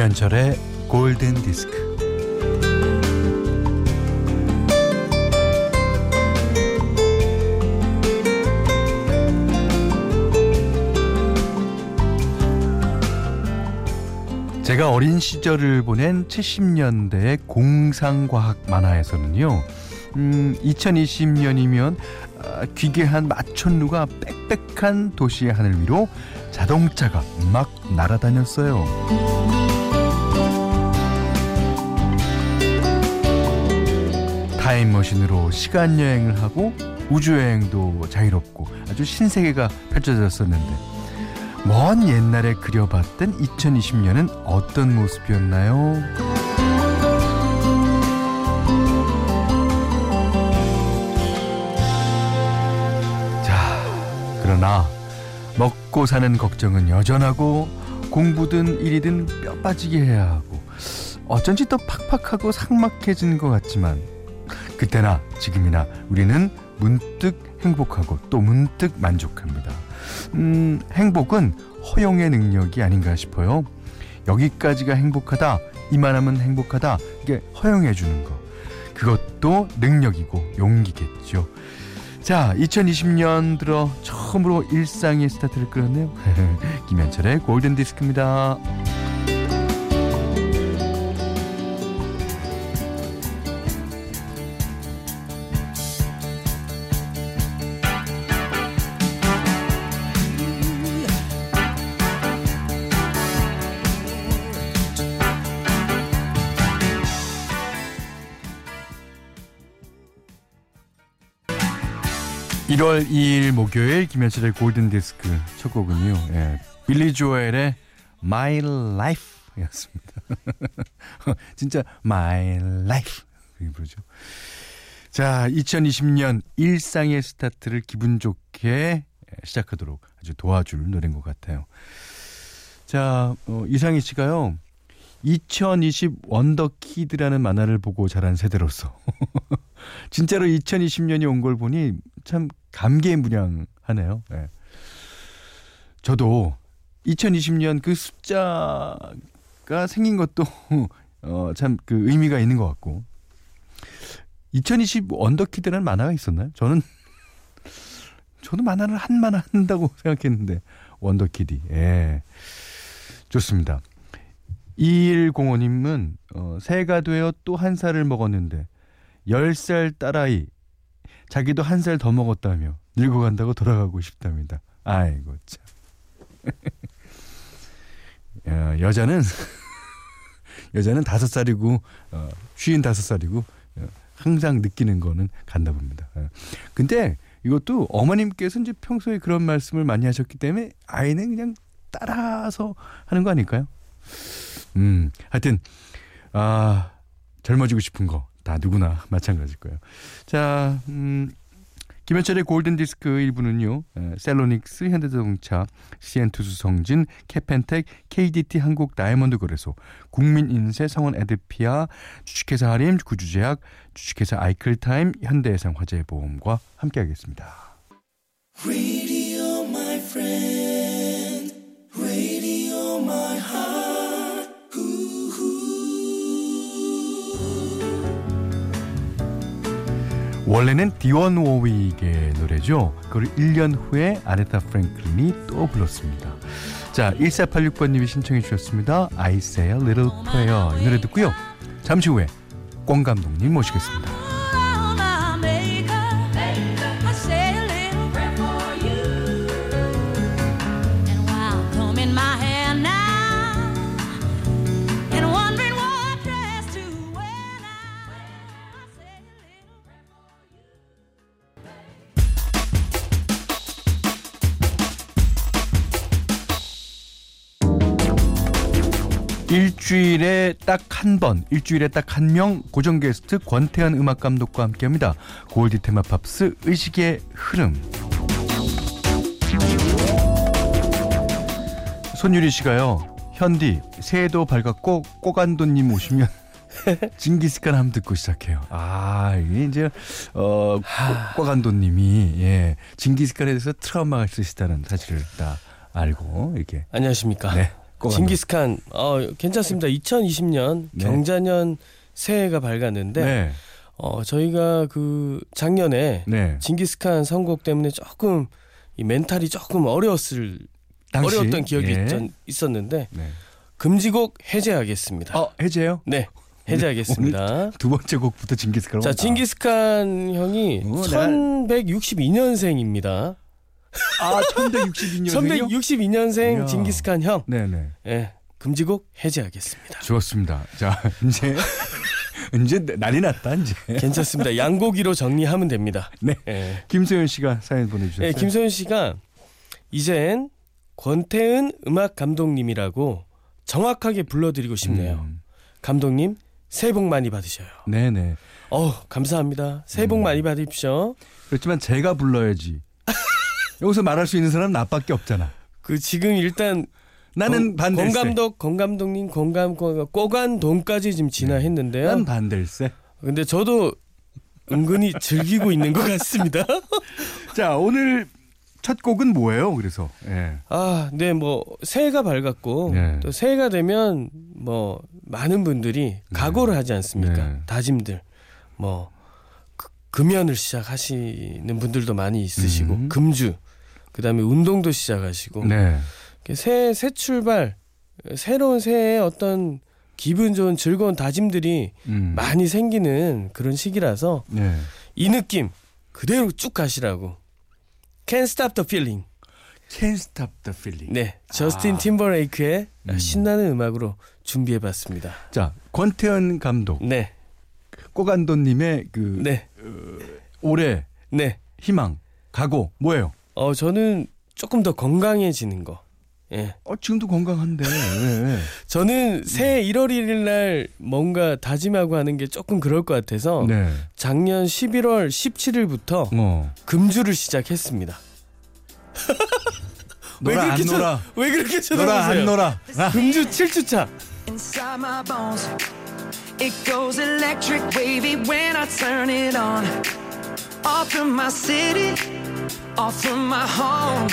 김현철의 골든 디스크. 제가 어린 시절을 보낸 70년대의 공상과학 만화에서는요, 음, 2020년이면 아, 기괴한 마천루가 빽빽한 도시의 하늘 위로 자동차가 막 날아다녔어요. 타임머신으로 시간 여행을 하고 우주 여행도 자유롭고 아주 신세계가 펼쳐졌었는데 먼 옛날에 그려봤던 2020년은 어떤 모습이었나요? 자, 그러나 먹고 사는 걱정은 여전하고 공부든 일이든 뼈 빠지게 해야 하고 어쩐지 또 팍팍하고 삭막해진 것 같지만 그때나 지금이나 우리는 문득 행복하고 또 문득 만족합니다. 음, 행복은 허용의 능력이 아닌가 싶어요. 여기까지가 행복하다, 이만하면 행복하다, 이게 허용해 주는 거. 그것도 능력이고 용기겠죠. 자, 2020년 들어 처음으로 일상의 스타트를 끌었네요. 김현철의 골든 디스크입니다. (1월 2일) 목요일 김현철의 골든 디스크 첫 곡은요. 예, 빌리 조엘의 My Life였습니다. 진짜 My Life 이렇게 부르죠. 자 2020년 일상의 스타트를 기분 좋게 시작하도록 아주 도와줄 노래인 것 같아요. 자 어, 이상희 씨가요. 2020 원더키드라는 만화를 보고 자란 세대로서. 진짜로 2020년이 온 걸 보니 참 감개무량하네요. 네. 저도 2020년 그 숫자가 생긴 것도 어, 참 그 의미가 있는 것 같고 2020 원더키드라는 만화가 있었나요? 저는 저도 만화를 한 만화 한다고 생각했는데 원더키디 예 좋습니다. 2105님은 어, 새해가 되어 또 한 살을 먹었는데 10살 딸아이 자기도 한 살 더 먹었다며 늙어간다고 돌아가고 싶답니다. 아이고 참. 야, 여자는 여자는 다섯 살이고 어, 쉬인 다섯 살이고 어, 항상 느끼는 거는 간다 봅니다. 어. 근데 이것도 어머님께서 이제 평소에 그런 말씀을 많이 하셨기 때문에 아이는 그냥 따라서 하는 거 아닐까요? 음, 하여튼 아 젊어지고 싶은 거 다 누구나 마찬가지일 거예요. 자, 음, 김현철의 골든 디스크 1부는요. 셀로닉스, 현대자동차, CN투수 성진, 캐펜텍, KDT 한국 다이아몬드 거래소, 국민인세, 성원 에드피아, 주식회사 하림, 구주제약, 주식회사 아이클타임, 현대해상 화재보험과 함께하겠습니다. 원래는 디원 워윅의 노래죠. 그걸 1년 후에 아레타 프랭클린이 또 불렀습니다. 자, 1486번님이 신청해 주셨습니다. I say a little prayer. 이 노래 듣고요. 잠시 후에 권 감독님 모시겠습니다. 일주일에 딱 한 번, 일주일에 딱 한 명 고정 게스트 권태현 음악 감독과 함께 합니다. 골디 테마 팝스 의식의 흐름. 손유리 씨가요. 현디 새해도 밝았고 꼬간도님 오시면 징기스칸 한번 듣고 시작해요. 아 이게 이제 어 꼬간도님이 예 징기스칸에 대해서 트라우마가 있으시다는 사실을 다 알고 이렇게 안녕하십니까. 네. 꼬간도. 징기스칸 어 괜찮습니다. 2020년 네. 경자년 새해가 밝았는데 네. 어 저희가 그 작년에 네. 징기스칸 선곡 때문에 조금 이 멘탈이 조금 어려웠을 당시? 어려웠던 기억이 예. 있, 있었는데 네. 금지곡 해제하겠습니다. 어, 해제요? 네, 해제하겠습니다. 두 번째 곡부터 징기스칸. 자, 징기스칸 형이 어, 내가- 1162년생입니다. 아, 1162년생이요? 1162년생 이야. 징기스칸 형. 네, 네. 예. 금지곡 해제하겠습니다. 좋습니다. 자, 이제 이제 난리 났다 이제. 괜찮습니다. 양고기로 정리하면 됩니다. 네. 예. 김소연 씨가 사연 보내주셨어요. 예, 김소연 씨가 이젠 권태은 음악 감독님이라고 정확하게 불러드리고 싶네요. 음, 감독님 새해 복 많이 받으셔요. 네네. 어 감사합니다. 새해 복 음. 많이 받으십시오. 그렇지만 제가 불러야지. 여기서 말할 수 있는 사람은 나밖에 없잖아. 그 지금 일단 나는 권- 반댈세. 권 감독, 권 감독님, 권감, 권 꼬간돈까지 지금 진화했는데요. 난 반댈세. 근데 저도 은근히 즐기고 있는 것 같습니다. 자, 오늘 첫 곡은 뭐예요? 그래서 예. 아, 네, 뭐 새해가 밝았고 네. 또 새해가 되면 뭐 많은 분들이 각오를 하지 않습니까? 네. 다짐들, 뭐 그- 금연을 시작하시는 분들도 많이 있으시고 음. 금주, 그다음에 운동도 시작하시고 네. 새, 새 출발, 새로운 새해에 어떤 기분 좋은 즐거운 다짐들이 음. 많이 생기는 그런 시기라서 네. 이 느낌 그대로 쭉 가시라고. Can't Stop the Feeling. Can't stop the feeling. 네, 저스틴 아. 팀버레이크의 음. 신나는 음악으로 준비해봤습니다. 자, 권태현 감독, 네, 꼬간도님의 그 네, 올해 네. 희망, 각오 뭐예요? 어 저는 조금 더 건강해지는 거. 예, 어, 지금도 건강한데. 왜? 저는 새해 1월 1일 날 뭔가 다짐하고 하는 게 조금 그럴 것 같아서 네. 작년 11월 17일부터 어. 금주를 시작했습니다. 왜 놀아 안 그렇게 쳐- 놀아. 왜 그렇게 놀아 안 쳐다보세요? 놀아. 아. 금주 7주차. inside my bones. It goes electric wavy when I turn it on. Off from my city, off from my home.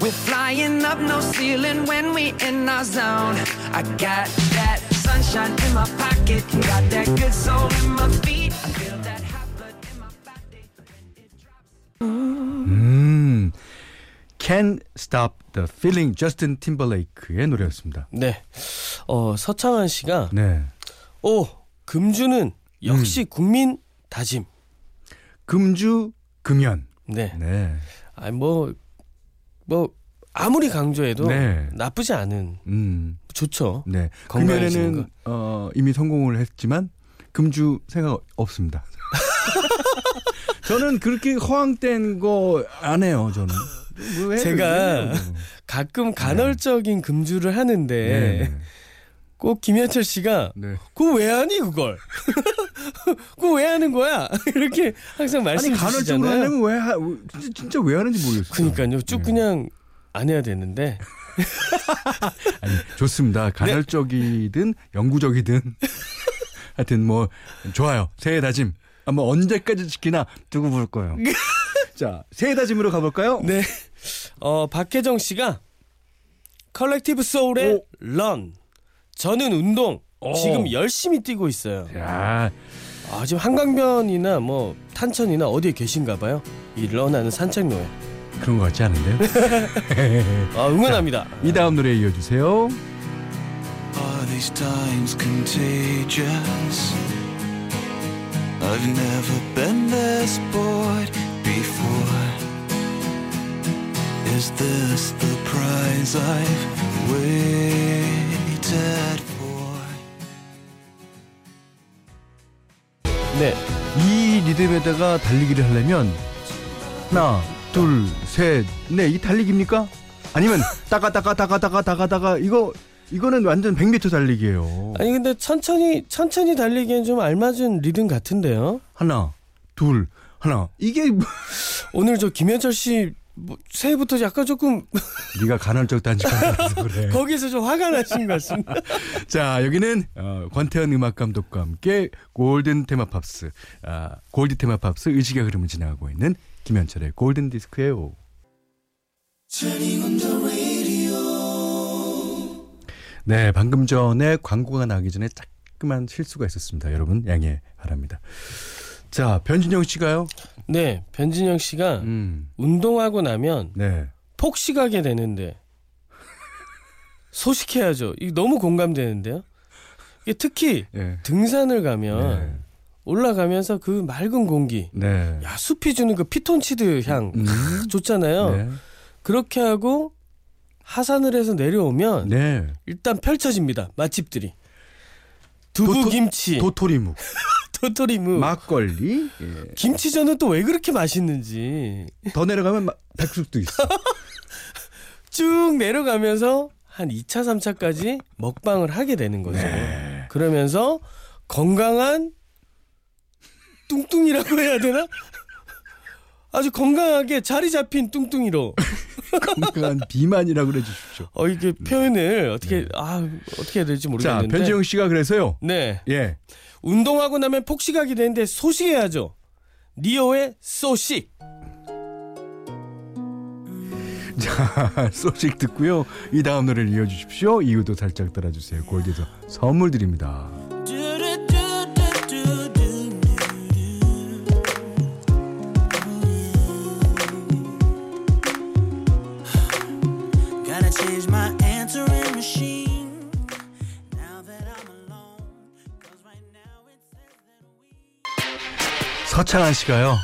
We're flying up no ceiling when we in our zone. I got that sunshine in my pocket, got that good soul in my feet. I feel that hot blood in my body when it drops. 음. Can't stop the feeling 저스틴 팀벌레이크의 노래였습니다. 네. 어, 서창한 씨가 네. 오, 금주는 역시 국민 다짐. 금주 금연. 네. 네. 아, 뭐, 뭐, 아무리 강조해도 네. 나쁘지 않은, 음. 좋죠. 네. 금연에는 어, 이미 성공을 했지만 금주 생각 없습니다. 저는 그렇게 허황된 거 안 해요, 저는. 왜, 제가 왜, 가끔 간헐적인 금주를 하는데, 네. 꼭 김현철 씨가, 네. 그거 왜 하니, 그걸? 그거 왜 하는 거야? 이렇게 항상 아니 말씀 간헐적으로 주시잖아요. 하려면 왜 하, 진짜, 진짜 왜 하는지 모르겠어요. 그러니까요. 쭉 네. 그냥 안 해야 되는데. 아니, 좋습니다. 간헐적이든 영구적이든 하여튼 뭐 좋아요. 새해 다짐. 아마 언제까지 지키나 두고 볼 거예요. 자, 새해 다짐으로 가볼까요? 네. 어, 박혜정 씨가 Collective Soul의 오. Run. 저는 운동. 오. 지금 열심히 뛰고 있어요. 야, 아, 지금 한강변이나 뭐 탄천이나 어디에 계신가 봐요. 이 run하는 산책로에. 그런 것 같지 않은데요? 아, 응원합니다. 이 다음 노래 이어주세요. Are these times contagious? I've never been this bored before. Is this the prize I've waited for? 네. 이 리듬에다가 달리기를 하려면 하나, 둘, 셋, 네, 이 달리기입니까? 아니면 따가 따가 따가 따가 따가 따가 이거 이거는 완전 100m 달리기예요. 아니 근데 천천히 천천히 달리기엔 좀 알맞은 리듬 같은데요. 하나, 둘, 하나. 이게 뭐- 오늘 저 김현철 씨 뭐, 새해부터 약간 조금 네가 간헐적 단식한다서 그래. 거기서 좀 화가 나신 것 같습니다. 자 여기는 어, 권태은 음악 감독과 함께 골든 테마 팝스, 아, 골디 테마 팝스 의식의 흐름을 진행하고 있는 김현철의 골든 디스크예요. 네, 방금 전에 광고가 나기 전에 자꾸만 실수가 있었습니다. 여러분 양해 바랍니다. 자, 변진영 씨가요? 네, 변진영 씨가 음, 운동하고 나면 네. 폭식하게 되는데 소식해야죠. 이거 너무 공감되는데요. 이게 특히 예. 등산을 가면 네. 올라가면서 그 맑은 공기, 네. 야 숲이 주는 그 피톤치드 향 음, 좋잖아요. 네. 그렇게 하고 하산을 해서 내려오면 네. 일단 펼쳐집니다. 맛집들이 두부 도토- 김치, 도토리묵, 도토리묵, 막걸리. 예. 김치전은 또 왜 그렇게 맛있는지 더 내려가면 마- 백숙도 있어. 쭉 내려가면서 한 2차, 3차까지 먹방을 하게 되는 거죠. 네. 그러면서 건강한 뚱뚱이라고 해야 되나? 아주 건강하게 자리 잡힌 뚱뚱이로. 건강한 비만이라고 그래 주십시오. 어 이게 표현을 어떻게 아 어떻게 해야 될지 자, 모르겠는데. 변지영 씨가 그래서요. 네. 예. 운동하고 나면 폭식하게 되는데 소식해야죠. 리오의 소식. 자, 소식 듣고요. 이 다음 노래를 이어주십시오. 이유도 살짝 따라주세요. 골드에서 선물 드립니다. 서창한 씨가요.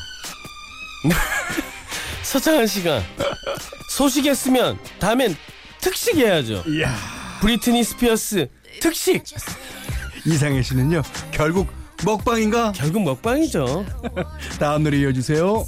서창한 씨가 소식했으면 다음엔 특식 해야죠. 이야. 브리트니 스피어스 특식. 이상해 씨는요. 결국 먹방인가? 결국 먹방이죠. 다음 노래 이어주세요.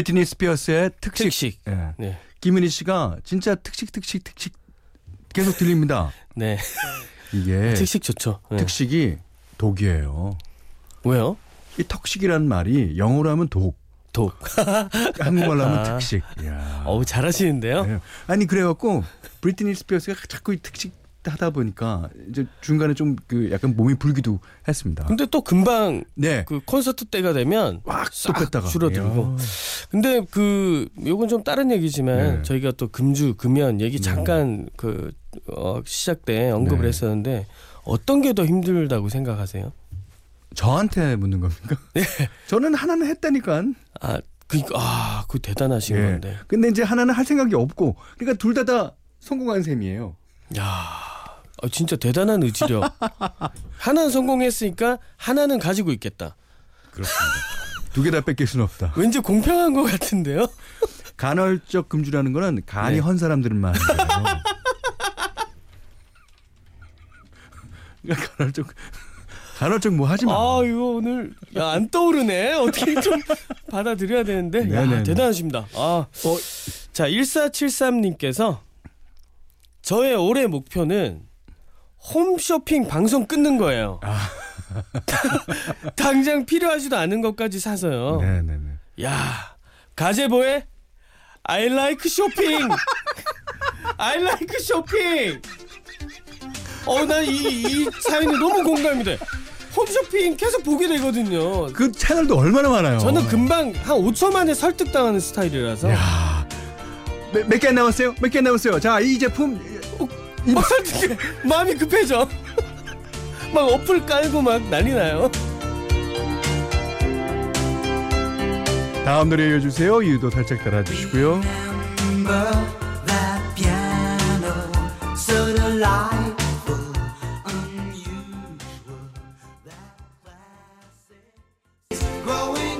브리트니 스피어스의 Toxic. Toxic. 예. 네. 김은희 씨가 진짜 폭식 폭식 폭식 계속 들립니다. 네. 이게 폭식 좋죠. 네. 폭식이 독이에요. 왜요? 이 Toxic이라는 말이 영어로 하면 독, 독. 한국말로 하면 아. 폭식. 이야. 어우 잘하시는데요. 네. 아니 그래갖고 브리트니 스피어스가 자꾸 이 폭식 하다 보니까 이제 중간에 좀 그 약간 몸이 불기도 했습니다. 근데 또 금방 네. 그 콘서트 때가 되면 꽉또 싹 뺐다가 줄어들고. 근데 그 요건 좀 다른 얘기지만 네. 저희가 또 금주 금연 얘기 잠깐 그 어, 시작 때 언급을 네. 했었는데 어떤 게 더 힘들다고 생각하세요? 저한테 묻는 겁니까? 네. 저는 하나는 했다니까. 아, 그니까 아, 그 대단하신 예. 건데. 근데 이제 하나는 할 생각이 없고, 그러니까 둘 다 다 성공한 셈이에요. 야, 아, 진짜 대단한 의지력. 하나는 성공했으니까 하나는 가지고 있겠다. 그렇습니다. 두 개 다 뺏길 수는 없다. 왠지 공평한 것 같은데요? 간헐적 금주라는 거는 간이 네. 헌 사람들만. 그러니까 간헐적 간헐적 뭐 하지 마. 아, 이거 오늘 야, 안 떠오르네. 어떻게 좀 받아들여야 되는데. 야. 대단하십니다. 아. 어. 자, 1473님께서 저의 올해 목표는 홈쇼핑 방송 끊는 거예요. 아. 당장 필요하지도 않은 것까지 사서요. 네네네. 야, 가제보에 I like 쇼핑. I like 쇼핑. 어, 난이이 사연이 너무 공감이 돼. 홈쇼핑 계속 보게 되거든요. 그 채널도 얼마나 많아요. 저는 금방 한 5초 만에 설득당하는 스타일이라서 야. 몇개 남았어요? 몇 개 남았어요? 자, 이 제품 막 설득해 마음이 급해져. 막 어플 깔고 막 난리 나요. 다음 노래 이어주세요. 이유도 살짝 따라주시고요.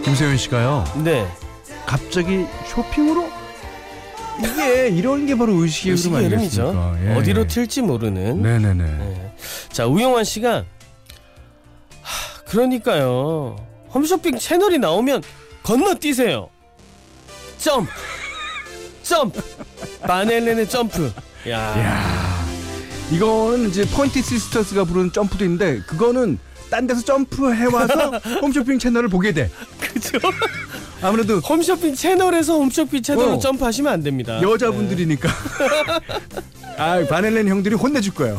김세현 씨가요. 네. 갑자기 쇼핑으로 이게 이런 게 바로 의식의 흐름 의식의 흐름이죠. 아니겠습니까? 예. 어디로 튈지 모르는. 네네네. 네. 자 우영환 씨가 하, 그러니까요 홈쇼핑 채널이 나오면 건너뛰세요 점프 점프 Van Halen의 Jump 야, 야 이거는 이제 Pointer Sisters가 부르는 Jump도 있는데 그거는 딴 데서 점프해 와서 홈쇼핑 채널을 보게 돼. 그죠 아무래도 홈쇼핑 채널에서 홈쇼핑 채널로 어. 점프하시면 안 됩니다. 여자분들이니까. 아, 바넬렌 형들이 혼내줄 거예요.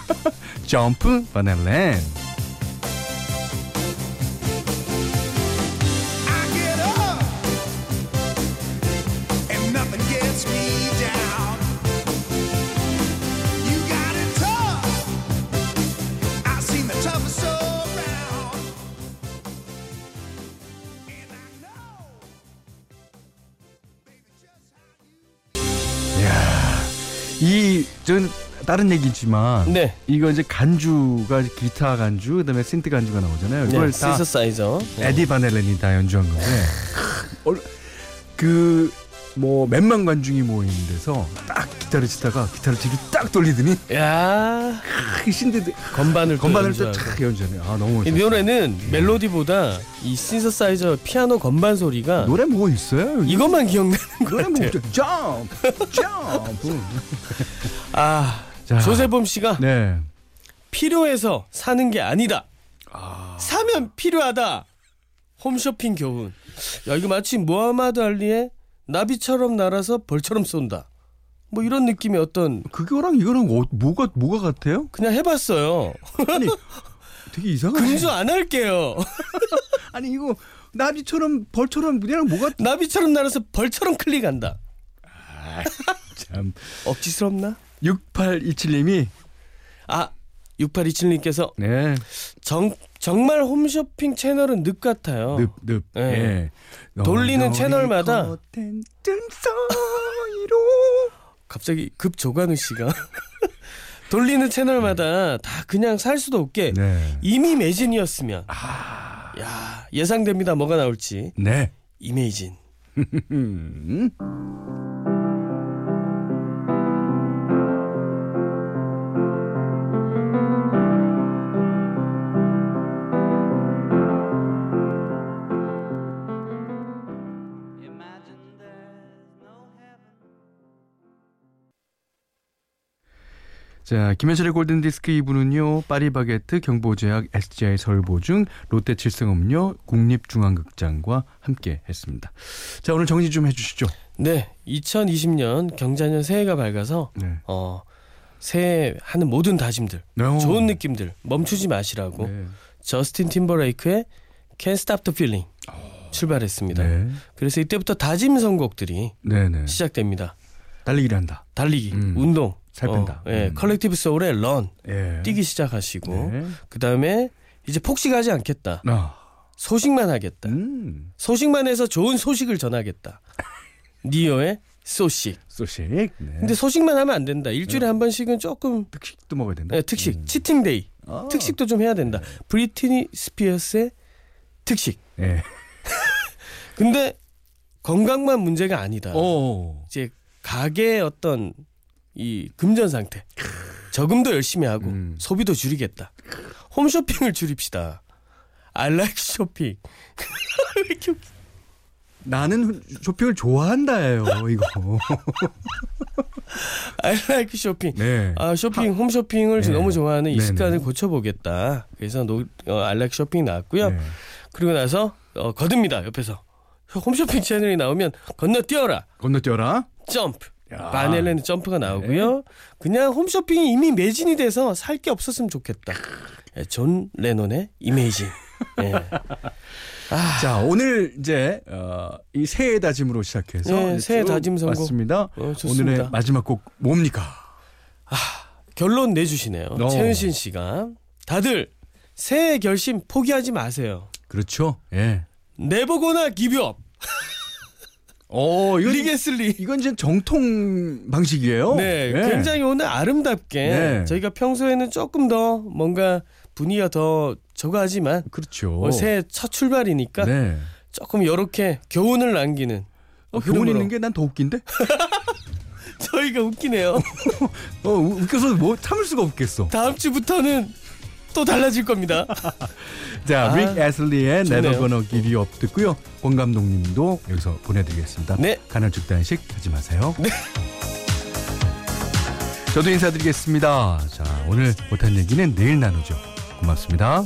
점프 바넬렌. 다른 얘기지만. 네. 이거 이제 간주가 기타 간주, 그다음에 synth 간주가 나오잖아요. 네, 이걸 다 시서사이저. 네. 에디 바넬렌이 다 연주한 건데 그뭐 몇만 관중이 모이는 데서 딱 기타를 치다가 기타를 뒤로 딱 돌리더니 야크 신데드 건반을 또 건반을 또 연주하고. 탁 연주하네. 아 너무 이 멋있어. 노래는 멜로디보다 이 신서사이저 피아노 건반 소리가 노래 뭐 있어요? 이것만 기억나는 노래 것 뭐? 점프 점프. 아 자. 조세범 씨가 네. 필요해서 사는 게 아니다. 사면 필요하다. 홈쇼핑 교훈. 야 이거 마치 무하마드 알리의 나비처럼 날아서 벌처럼 쏜다. 뭐 이런 느낌의 어떤 그거랑 이거랑 어, 뭐가 뭐가 같아요? 그냥 해봤어요. 아니 되게 이상하네. 금수 안 할게요. 아니 이거 나비처럼 벌처럼 무대랑 뭐가 나비처럼 날아서 벌처럼 클릭한다. 참. 억지스럽나? 6827님이 아 6827님께서 네. 정 정말 홈쇼핑 채널은 늪 같아요. 늪, 늪. 네. 예. 돌리는 채널마다 갑자기 급 조관우 씨가 돌리는 채널마다 다 그냥 살 수도 없게 네. 이미 매진이었으면 아. 야 예상됩니다 뭐가 나올지 네. 이메이진 자, 김현철의 골든디스크 2부는요, 파리바게트, 경보제약, SGI 설보중, 롯데 칠성음료, 국립중앙극장과 함께 했습니다. 자, 오늘 정리 좀 해주시죠. 네 2020년 경자년 새해가 밝아서 네. 어 새해 하는 모든 다짐들 네. 좋은 느낌들 멈추지 마시라고 네. 저스틴 팀버레이크의 Can't Stop the Feeling 출발했습니다. 네. 그래서 이때부터 다짐 선곡들이 네네. 시작됩니다. 달리기를 한다. 달리기, 음. 운동, 살 뺀다. 어, 예, 음. Collective Soul의 Run 예. 뛰기 시작하시고 네. 그 다음에 이제 폭식하지 않겠다. 아. 소식만 하겠다. 음. 소식만 해서 좋은 소식을 전하겠다. 니오의 소식. 소식. 네. 근데 소식만 하면 안 된다. 일주일에 한 번씩은 조금 특식도 먹어야 된다. 예, 특식, 음. 치팅데이. 아. 특식도 좀 해야 된다. 브리트니 스피어스의 특식. 예. 근데 건강만 문제가 아니다. 오. 이제 가게의 어떤 이 금전 상태. 저금도 열심히 하고 음. 소비도 줄이겠다. 홈쇼핑을 줄입시다. I like 웃기- 나는 쇼핑을 좋아한다예요, 이거. I like 쇼핑. 네. 아 쇼핑 홈쇼핑을 네. 너무 좋아하는 이 네네. 습관을 고쳐보겠다. 그래서 노, 어, I like 쇼핑 나왔고요. 네. 그리고 나서 어, 거듭니다 옆에서 홈쇼핑 채널이 나오면 건너뛰어라. 건너뛰어라. 점프. 야. Van Halen의 Jump가 나오고요. 그냥 홈쇼핑이 이미 매진이 돼서 살 게 없었으면 좋겠다. 예, 존 레논의 Imagine. 예. 자, 오늘 이제 어, 이 새해 다짐으로 시작해서 네, 새해 쭉 다짐 선곡. 왔습니다. 어. 오늘의 마지막 곡 뭡니까? 결론 내주시네요. 어. 최은신 씨가 다들 새해 결심 포기하지 마세요. 그렇죠. 예. Never gonna give you up. 어, 이건 리게슬리. 이건 이제 정통 방식이에요. 네, 예. 굉장히 오늘 아름답게 네. 저희가 평소에는 조금 더 뭔가 분위기가 더 저거하지만 그렇죠. 어, 새해 첫 출발이니까 네. 조금 이렇게 교훈을 남기는 어, 교훈 흐름으로. 있는 게 난 더 웃긴데? 저희가 웃기네요. 어, 우- 웃겨서 뭐 참을 수가 없겠어. 다음 주부터는 또 달라질 겁니다. 자, 아, 릭 애슬리의. Never Gonna Give You Up 듣고요. 권 감독님도 여기서 보내드리겠습니다. 네. 간헐적 단식 하지 마세요. 네. 저도 인사드리겠습니다. 자, 오늘 못한 얘기는 내일 나누죠. 고맙습니다.